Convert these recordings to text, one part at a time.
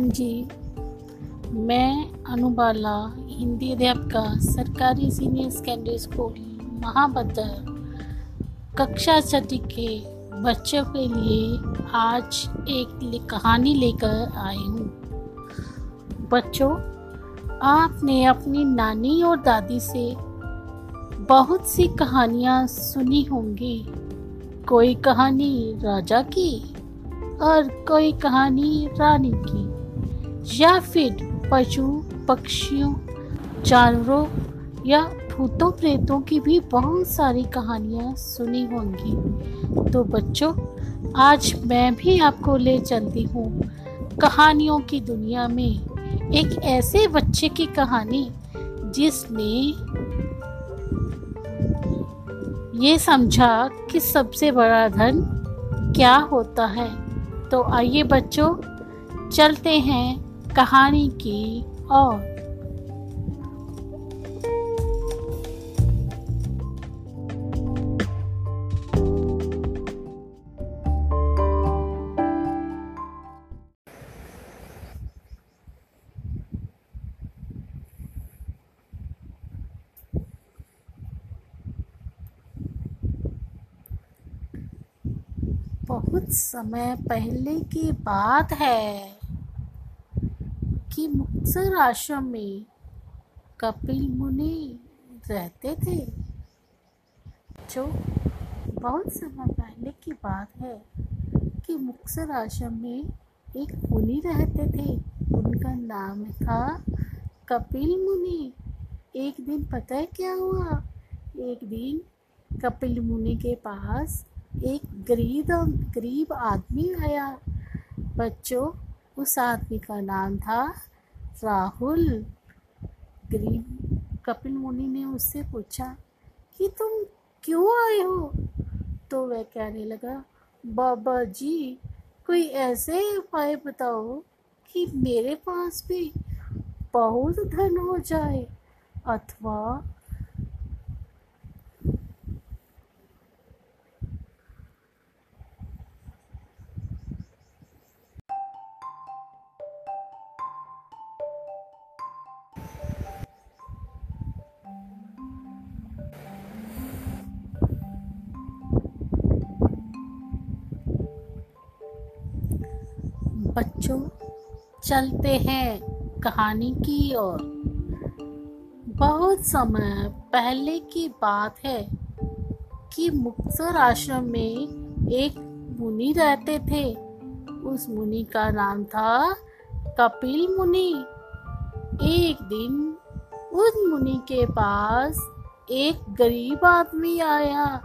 हाँ जी। मैं अनुबाला, हिंदी अध्यापिका, सरकारी सीनियर सेकेंडरी स्कूल महाभद्र कक्षा छठी के बच्चों के लिए आज एक कहानी लेकर आई हूँ। बच्चों, आपने अपनी नानी और दादी से बहुत सी कहानियाँ सुनी होंगी। कोई कहानी राजा की और कोई कहानी रानी की। या फिर पशु, पक्षियों, जानवरों या भूतों, प्रेतों की भी बहुत सारी कहानियाँ सुनी होंगी। तो बच्चों, आज मैं भी आपको ले चलती हूँ कहानियों की दुनिया में एक ऐसे बच्चे की कहानी जिसने ये समझा कि सबसे बड़ा धन क्या होता है। तो आइए बच्चों, चलते हैं कहानी की और बहुत समय पहले की बात है। कि मुक्तसर आश्रम में कपिल मुनि रहते थे, जो बहुत समय पहले की बात है कि मुक्तसर आश्रम में एक मुनि रहते थे। उनका नाम था कपिल मुनि। एक दिन पता है क्या हुआ? एक दिन कपिल मुनि के पास एक गरीब गरीब आदमी आया। बच्चों, उस आदमी का नाम था राहुल गरीब कपिल मुनि ने उससे पूछा कि तुम क्यों आए हो? तो वह कहने लगा, बाबा जी, कोई ऐसे उपाय बताओ कि मेरे पास भी बहुत धन हो जाए अथवा बच्चों, चलते हैं कहानी की ओर। बहुत समय पहले की बात है कि मुक्तसर आश्रम में एक मुनि रहते थे। उस मुनि का नाम था कपिल मुनि। एक दिन उस मुनि के पास एक गरीब आदमी आया।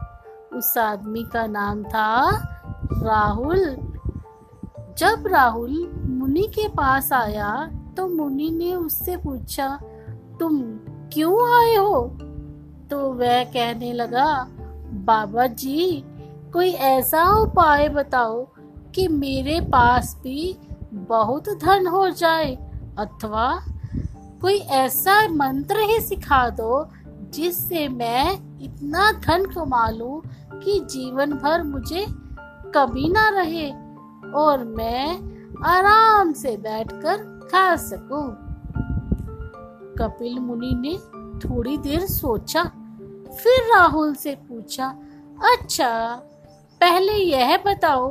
उस आदमी का नाम था राहुल। जब राहुल मुनि के पास आया तो मुनि ने उससे पूछा, तुम क्यों आए हो? तो वह कहने लगा, बाबा जी, कोई ऐसा उपाय बताओ कि मेरे पास भी बहुत धन हो जाए, अथवा कोई ऐसा मंत्र ही सिखा दो जिससे मैं इतना धन कमा लूँ कि जीवन भर मुझे कभी ना रहे। और मैं आराम से बैठकर खा सकूँ। कपिल मुनि ने थोड़ी देर सोचा, फिर राहुल से पूछा अच्छा पहले यह बताओ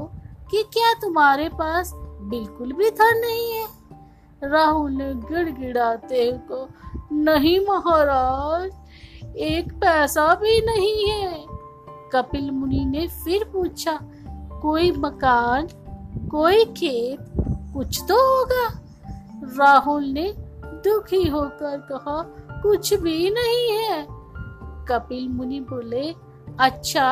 कि क्या तुम्हारे पास बिल्कुल भी धन नहीं है राहुल ने गिड़गिड़ाते को, नहीं महाराज, एक पैसा भी नहीं है कपिल मुनि ने फिर पूछा, कोई मकान कोई खेत कुछ तो होगा। राहुल ने दुखी होकर कहा, कुछ भी नहीं है। कपिल मुनि बोले अच्छा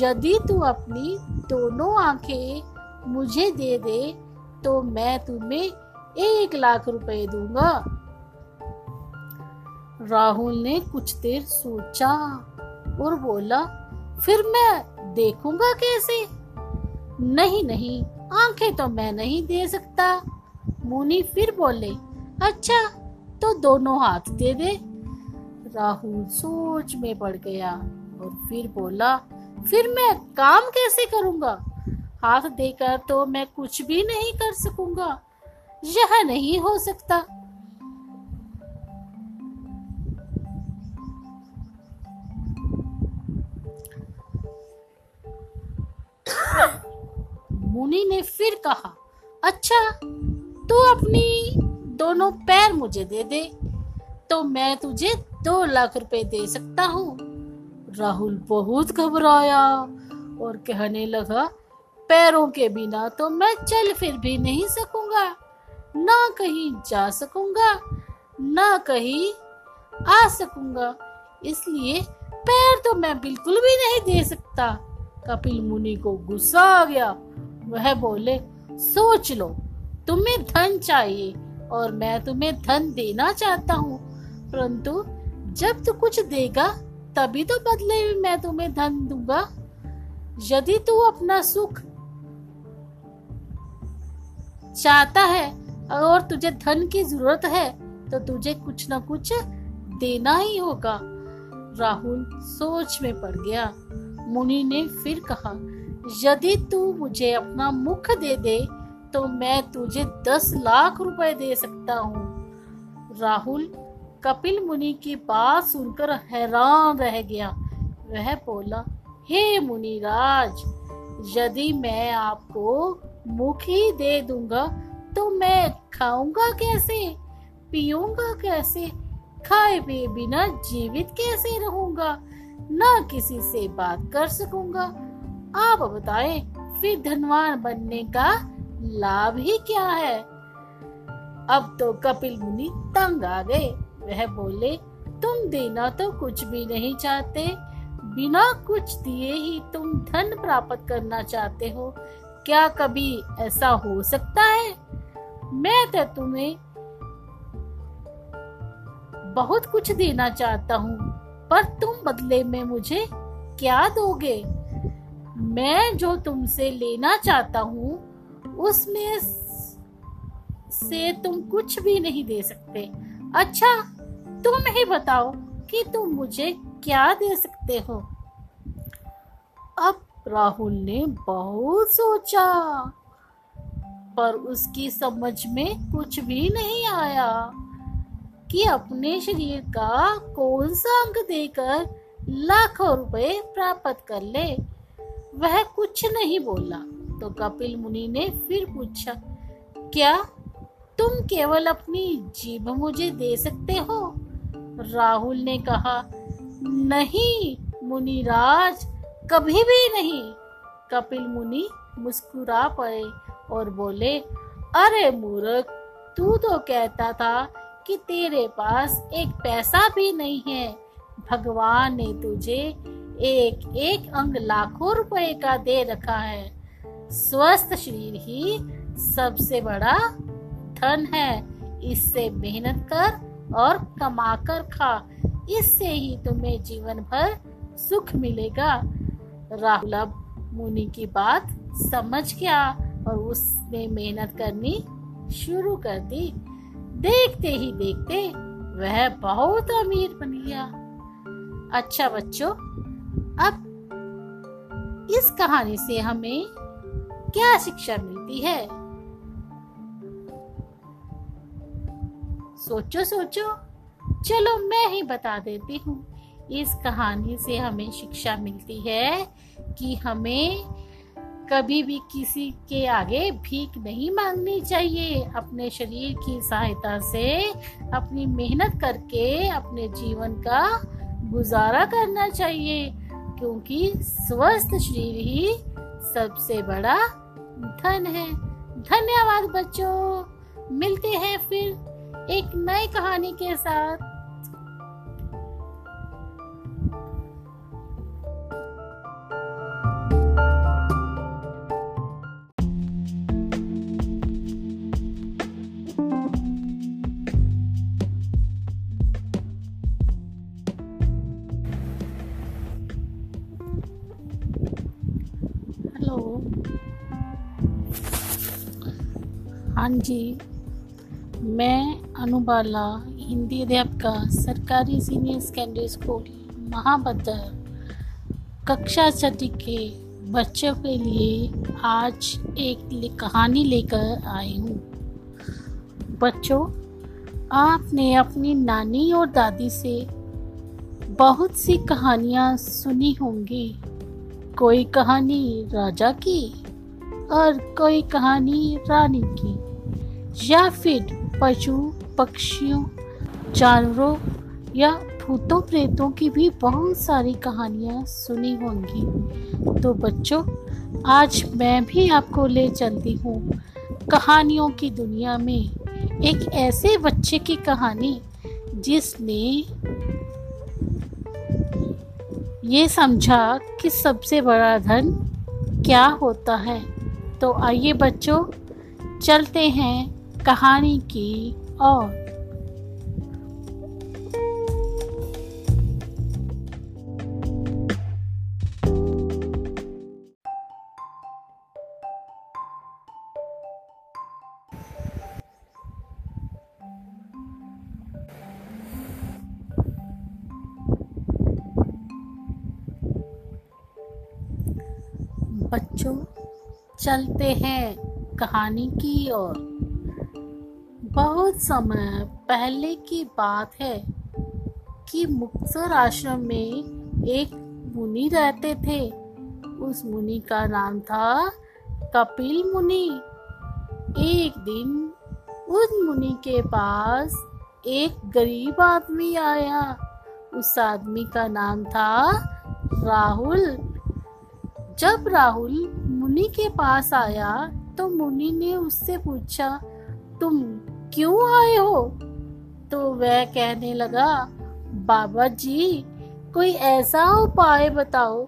यदि तू अपनी दोनों आँखें मुझे दे दे तो मैं तुम्हें एक लाख रुपए दूँगा। राहुल ने कुछ देर सोचा और बोला, फिर मैं देखूँगा कैसे? नहीं नहीं आँखें तो मैं नहीं दे सकता। मुनि फिर बोले अच्छा तो दोनों हाथ दे दे। राहुल सोच में पड़ गया और फिर बोला, फिर मैं काम कैसे करूँगा? हाथ देकर तो मैं कुछ भी नहीं कर सकूँगा। यह नहीं हो सकता। मुनि ने फिर कहा अच्छा तू अपनी दोनों पैर मुझे दे दे तो मैं तुझे दो लाख रुपए दे सकता हूँ। राहुल बहुत घबराया और कहने लगा, पैरों के बिना तो मैं चल फिर भी नहीं सकूँगा, ना कहीं जा सकूँगा, ना कहीं आ सकूँगा, इसलिए पैर तो मैं बिल्कुल भी नहीं दे सकता। कपिल मुनि को गुस्सा आ गया। वह बोले, सोच लो, तुम्हें धन चाहिए और मैं तुम्हें धन देना चाहता हूँ। परंतु जब तू कुछ देगा, तभी तो बदले में मैं तुम्हें धन दूँगा। यदि तू अपना सुख चाहता है और तुझे धन की ज़रूरत है तो तुझे कुछ न कुछ देना ही होगा। राहुल सोच में पड़ गया। मुनि ने फिर कहा यदि तू मुझे अपना मुख दे दे तो मैं तुझे दस लाख रुपए दे सकता हूँ। राहुल, कपिल मुनि की बात सुनकर हैरान रह गया। वह बोला, हे मुनिराज, यदि मैं आपको मुख ही दे दूँगा तो मैं खाऊँगा कैसे? पीऊँगा कैसे? खाए पिए बिना जीवित कैसे रहूँगा? ना किसी से बात कर सकूँगा आप बताएँ, फिर धनवान बनने का लाभ ही क्या है? अब तो कपिल मुनि तंग आ गए। वह बोले, तुम देना तो कुछ भी नहीं चाहते। बिना कुछ दिए ही तुम धन प्राप्त करना चाहते हो। क्या कभी ऐसा हो सकता है? मैं तो तुम्हें बहुत कुछ देना चाहता हूँ, पर तुम बदले में मुझे क्या दोगे? मैं जो तुमसे लेना चाहता हूँ, उसमें से तुम कुछ भी नहीं दे सकते। अच्छा तुम ही बताओ कि तुम मुझे क्या दे सकते हो? अब राहुल ने बहुत सोचा, पर उसकी समझ में कुछ भी नहीं आया कि अपने शरीर का कौन सा अंग देकर लाखों रुपए प्राप्त कर ले। वह कुछ नहीं बोला। तो कपिल मुनि ने फिर पूछा, क्या तुम केवल अपनी जीभ मुझे दे सकते हो? राहुल ने कहा, नहीं, मुनिराज, कभी भी नहीं। कपिल मुनि मुस्कुरा पड़े और बोले, अरे मूर्ख, तू तो कहता था कि तेरे पास एक पैसा भी नहीं है। भगवान ने तुझे एक एक अंग लाखों रुपए का दे रखा है। स्वस्थ शरीर ही सबसे बड़ा धन है। इससे मेहनत कर और कमा कर खा। इससे ही तुम्हें जीवन भर सुख मिलेगा। राहुल अब मुनि की बात समझ गया और उसने मेहनत करनी शुरू कर दी। देखते ही देखते वह बहुत अमीर बन गया। अच्छा बच्चों अब इस कहानी से हमें क्या शिक्षा मिलती है? सोचो सोचो। चलो, मैं ही बता देती हूँ। इस कहानी से हमें शिक्षा मिलती है कि हमें कभी भी किसी के आगे भीख नहीं मांगनी चाहिए। अपने शरीर की सहायता से अपनी मेहनत करके अपने जीवन का गुजारा करना चाहिए। क्योंकि स्वस्थ शरीर ही सबसे बड़ा धन है। धन्यवाद बच्चों। मिलते हैं फिर एक नई कहानी के साथ। हाँ जी मैं अनुबाला हिंदी अध्यापिका सरकारी सीनियर सेकेंडरी स्कूल महाबद्दर कक्षा छठी के बच्चों के लिए आज एक कहानी लेकर आई हूँ बच्चों आपने अपनी नानी और दादी से बहुत सी कहानियाँ सुनी होंगी कोई कहानी राजा की और कोई कहानी रानी की या फिर पशु, पक्षियों, जानवरों या भूतों, प्रेतों की भी बहुत सारी कहानियाँ सुनी होंगी। तो बच्चों, आज मैं भी आपको ले चलती हूँ कहानियों की दुनिया में एक ऐसे बच्चे की कहानी जिसने ये समझा कि सबसे बड़ा धन क्या होता है। तो आइए बच्चों, चलते हैं कहानी की और बच्चों चलते हैं कहानी की ओर। बहुत समय पहले की बात है कि मुक्तसर आश्रम में एक मुनि रहते थे। उस मुनि का नाम था कपिल मुनि। एक दिन उस मुनि के पास एक गरीब आदमी आया। उस आदमी का नाम था राहुल। जब राहुल मुनि के पास आया तो मुनि ने उससे पूछा, तुम क्यों आए हो तो वह कहने लगा, बाबा जी, कोई ऐसा उपाय बताओ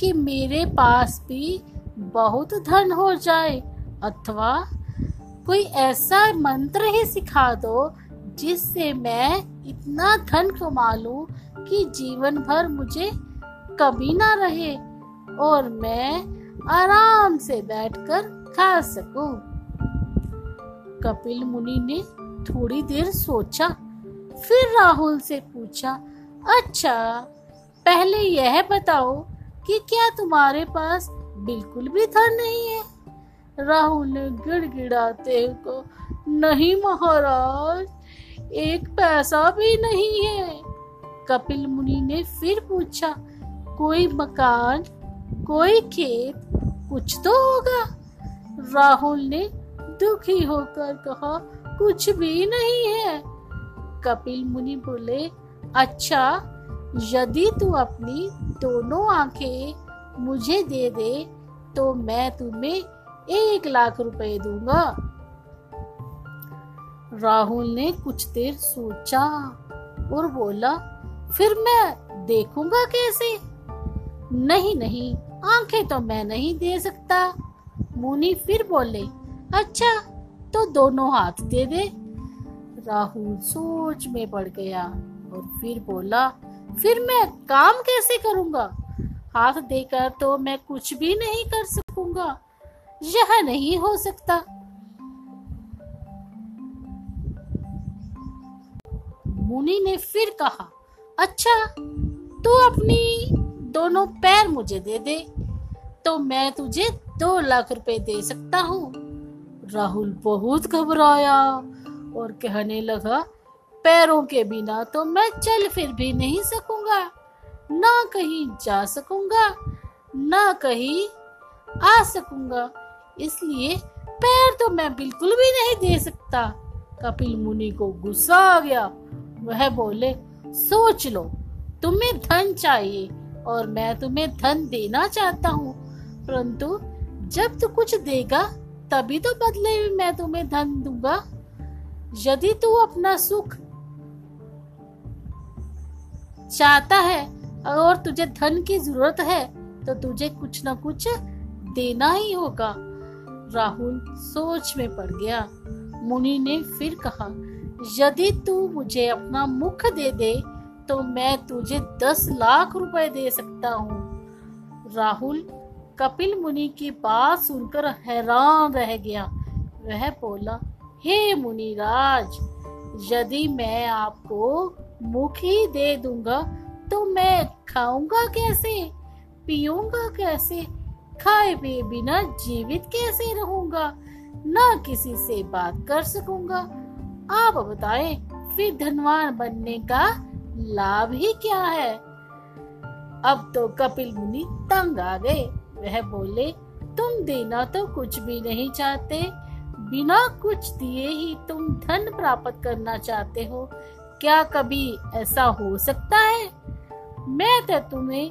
कि मेरे पास भी बहुत धन हो जाए, अथवा कोई ऐसा मंत्र ही सिखा दो जिससे मैं इतना धन कमा लूँ कि जीवन भर मुझे कभी ना रहे और मैं आराम से बैठकर खा सकूँ। कपिल मुनि ने थोड़ी देर सोचा, फिर राहुल से पूछा अच्छा पहले यह बताओ कि क्या तुम्हारे पास बिल्कुल भी धन नहीं है? राहुल ने गिड़गिड़ाते को, नहीं महाराज, एक पैसा भी नहीं है। कपिल मुनि ने फिर पूछा, कोई मकान, कोई खेत, कुछ तो होगा? राहुल ने दुखी होकर कहा, कुछ भी नहीं है। कपिल मुनि बोले अच्छा यदि तू अपनी दोनों आँखें मुझे दे दे तो मैं तुम्हें एक लाख रुपए दूँगा। राहुल ने कुछ देर सोचा और बोला, फिर मैं देखूँगा कैसे? नहीं नहीं, आँखें तो मैं नहीं दे सकता। मुनि फिर बोले अच्छा तो दोनों हाथ दे दे। राहुल सोच में पड़ गया और फिर बोला, फिर मैं काम कैसे करूँगा? हाथ देकर तो मैं कुछ भी नहीं कर सकूँगा। यह नहीं हो सकता। मुनि ने फिर कहा अच्छा तू अपनी दोनों पैर मुझे दे दे तो मैं तुझे दो लाख रुपए दे सकता हूँ। राहुल बहुत घबराया और कहने लगा, पैरों के बिना तो मैं चल फिर भी नहीं सकूँगा। ना कहीं जा सकूँगा, ना कहीं आ सकूँगा। इसलिए पैर तो मैं बिल्कुल भी नहीं दे सकता। कपिल मुनि को गुस्सा आ गया। वह बोले, सोच लो, तुम्हें धन चाहिए और मैं तुम्हें धन देना चाहता हूँ। परंतु जब तू कुछ देगा तभी तो बदले में मैं तुम्हें धन दूँगा। यदि तू अपना सुख चाहता है और तुझे धन की ज़रूरत है तो तुझे कुछ न कुछ देना ही होगा। राहुल सोच में पड़ गया। मुनि ने फिर कहा, यदि तू मुझे अपना मुख दे दे तो मैं तुझे दस लाख रुपए दे सकता हूँ। राहुल कपिल मुनि की बात सुनकर हैरान रह गया। वह बोला, हे मुनिराज, यदि मैं आपको मुख ही दे दूँगा तो मैं खाऊँगा कैसे? पीऊँगा कैसे? खाए पिए बिना जीवित कैसे रहूँगा? न किसी से बात कर सकूँगा। आप बताएँ, फिर धनवान बनने का लाभ ही क्या है? अब तो कपिल मुनि तंग आ गए। वह बोले, तुम देना तो कुछ भी नहीं चाहते। बिना कुछ दिए ही तुम धन प्राप्त करना चाहते हो। क्या कभी ऐसा हो सकता है? मैं तो तुम्हें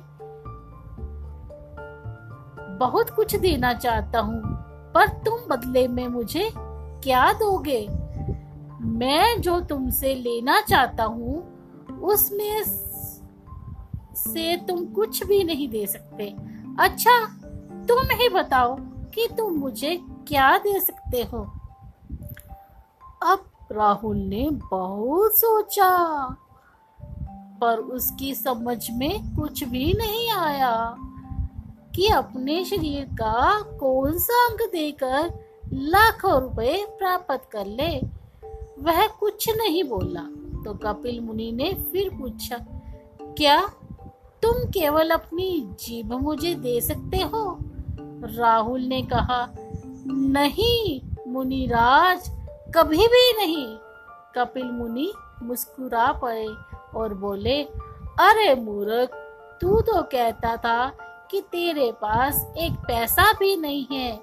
बहुत कुछ देना चाहता हूँ, पर तुम बदले में मुझे क्या दोगे? मैं जो तुमसे लेना चाहता हूँ, उसमें से तुम कुछ भी नहीं दे सकते। अच्छा तुम ही बताओ कि तुम मुझे क्या दे सकते हो? अब राहुल ने बहुत सोचा, पर उसकी समझ में कुछ भी नहीं आया कि अपने शरीर का कौन सा अंग देकर लाखों रुपए प्राप्त कर ले। वह कुछ नहीं बोला। तो कपिल मुनि ने फिर पूछा, क्या तुम केवल अपनी जीभ मुझे दे सकते हो? राहुल ने कहा, नहीं, मुनिराज, कभी भी नहीं। कपिल मुनि मुस्कुरा पड़े और बोले, अरे मूर्ख, तू तो कहता था कि तेरे पास एक पैसा भी नहीं है।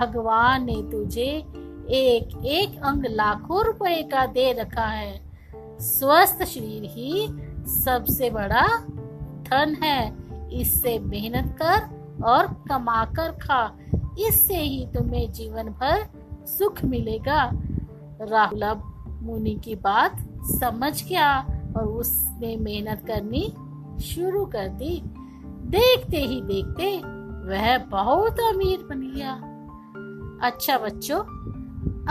भगवान ने तुझे एक एक अंग लाखों रुपए का दे रखा है। स्वस्थ शरीर ही सबसे बड़ा धन है। इससे मेहनत कर और कमा कर खा। इससे ही तुम्हें जीवन भर सुख मिलेगा। राहुल अब मुनि की बात समझ गया और उसने मेहनत करनी शुरू कर दी। देखते ही देखते वह बहुत अमीर बन गया। अच्छा बच्चों,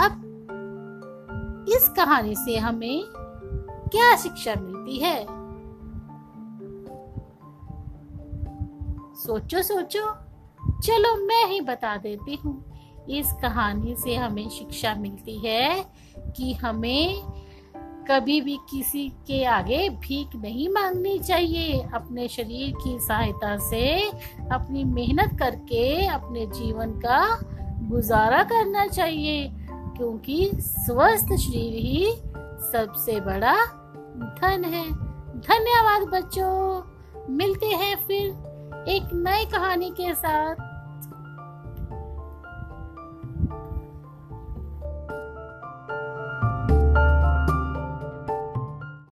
अब इस कहानी से हमें क्या शिक्षा मिलती है? सोचो सोचो। चलो, मैं ही बता देती हूँ। इस कहानी से हमें शिक्षा मिलती है कि हमें कभी भी किसी के आगे भीख नहीं मांगनी चाहिए। अपने शरीर की सहायता से अपनी मेहनत करके अपने जीवन का गुजारा करना चाहिए, क्योंकि स्वस्थ शरीर ही सबसे बड़ा धन है। धन्यवाद बच्चों। मिलते हैं फिर। एक नई कहानी के साथ।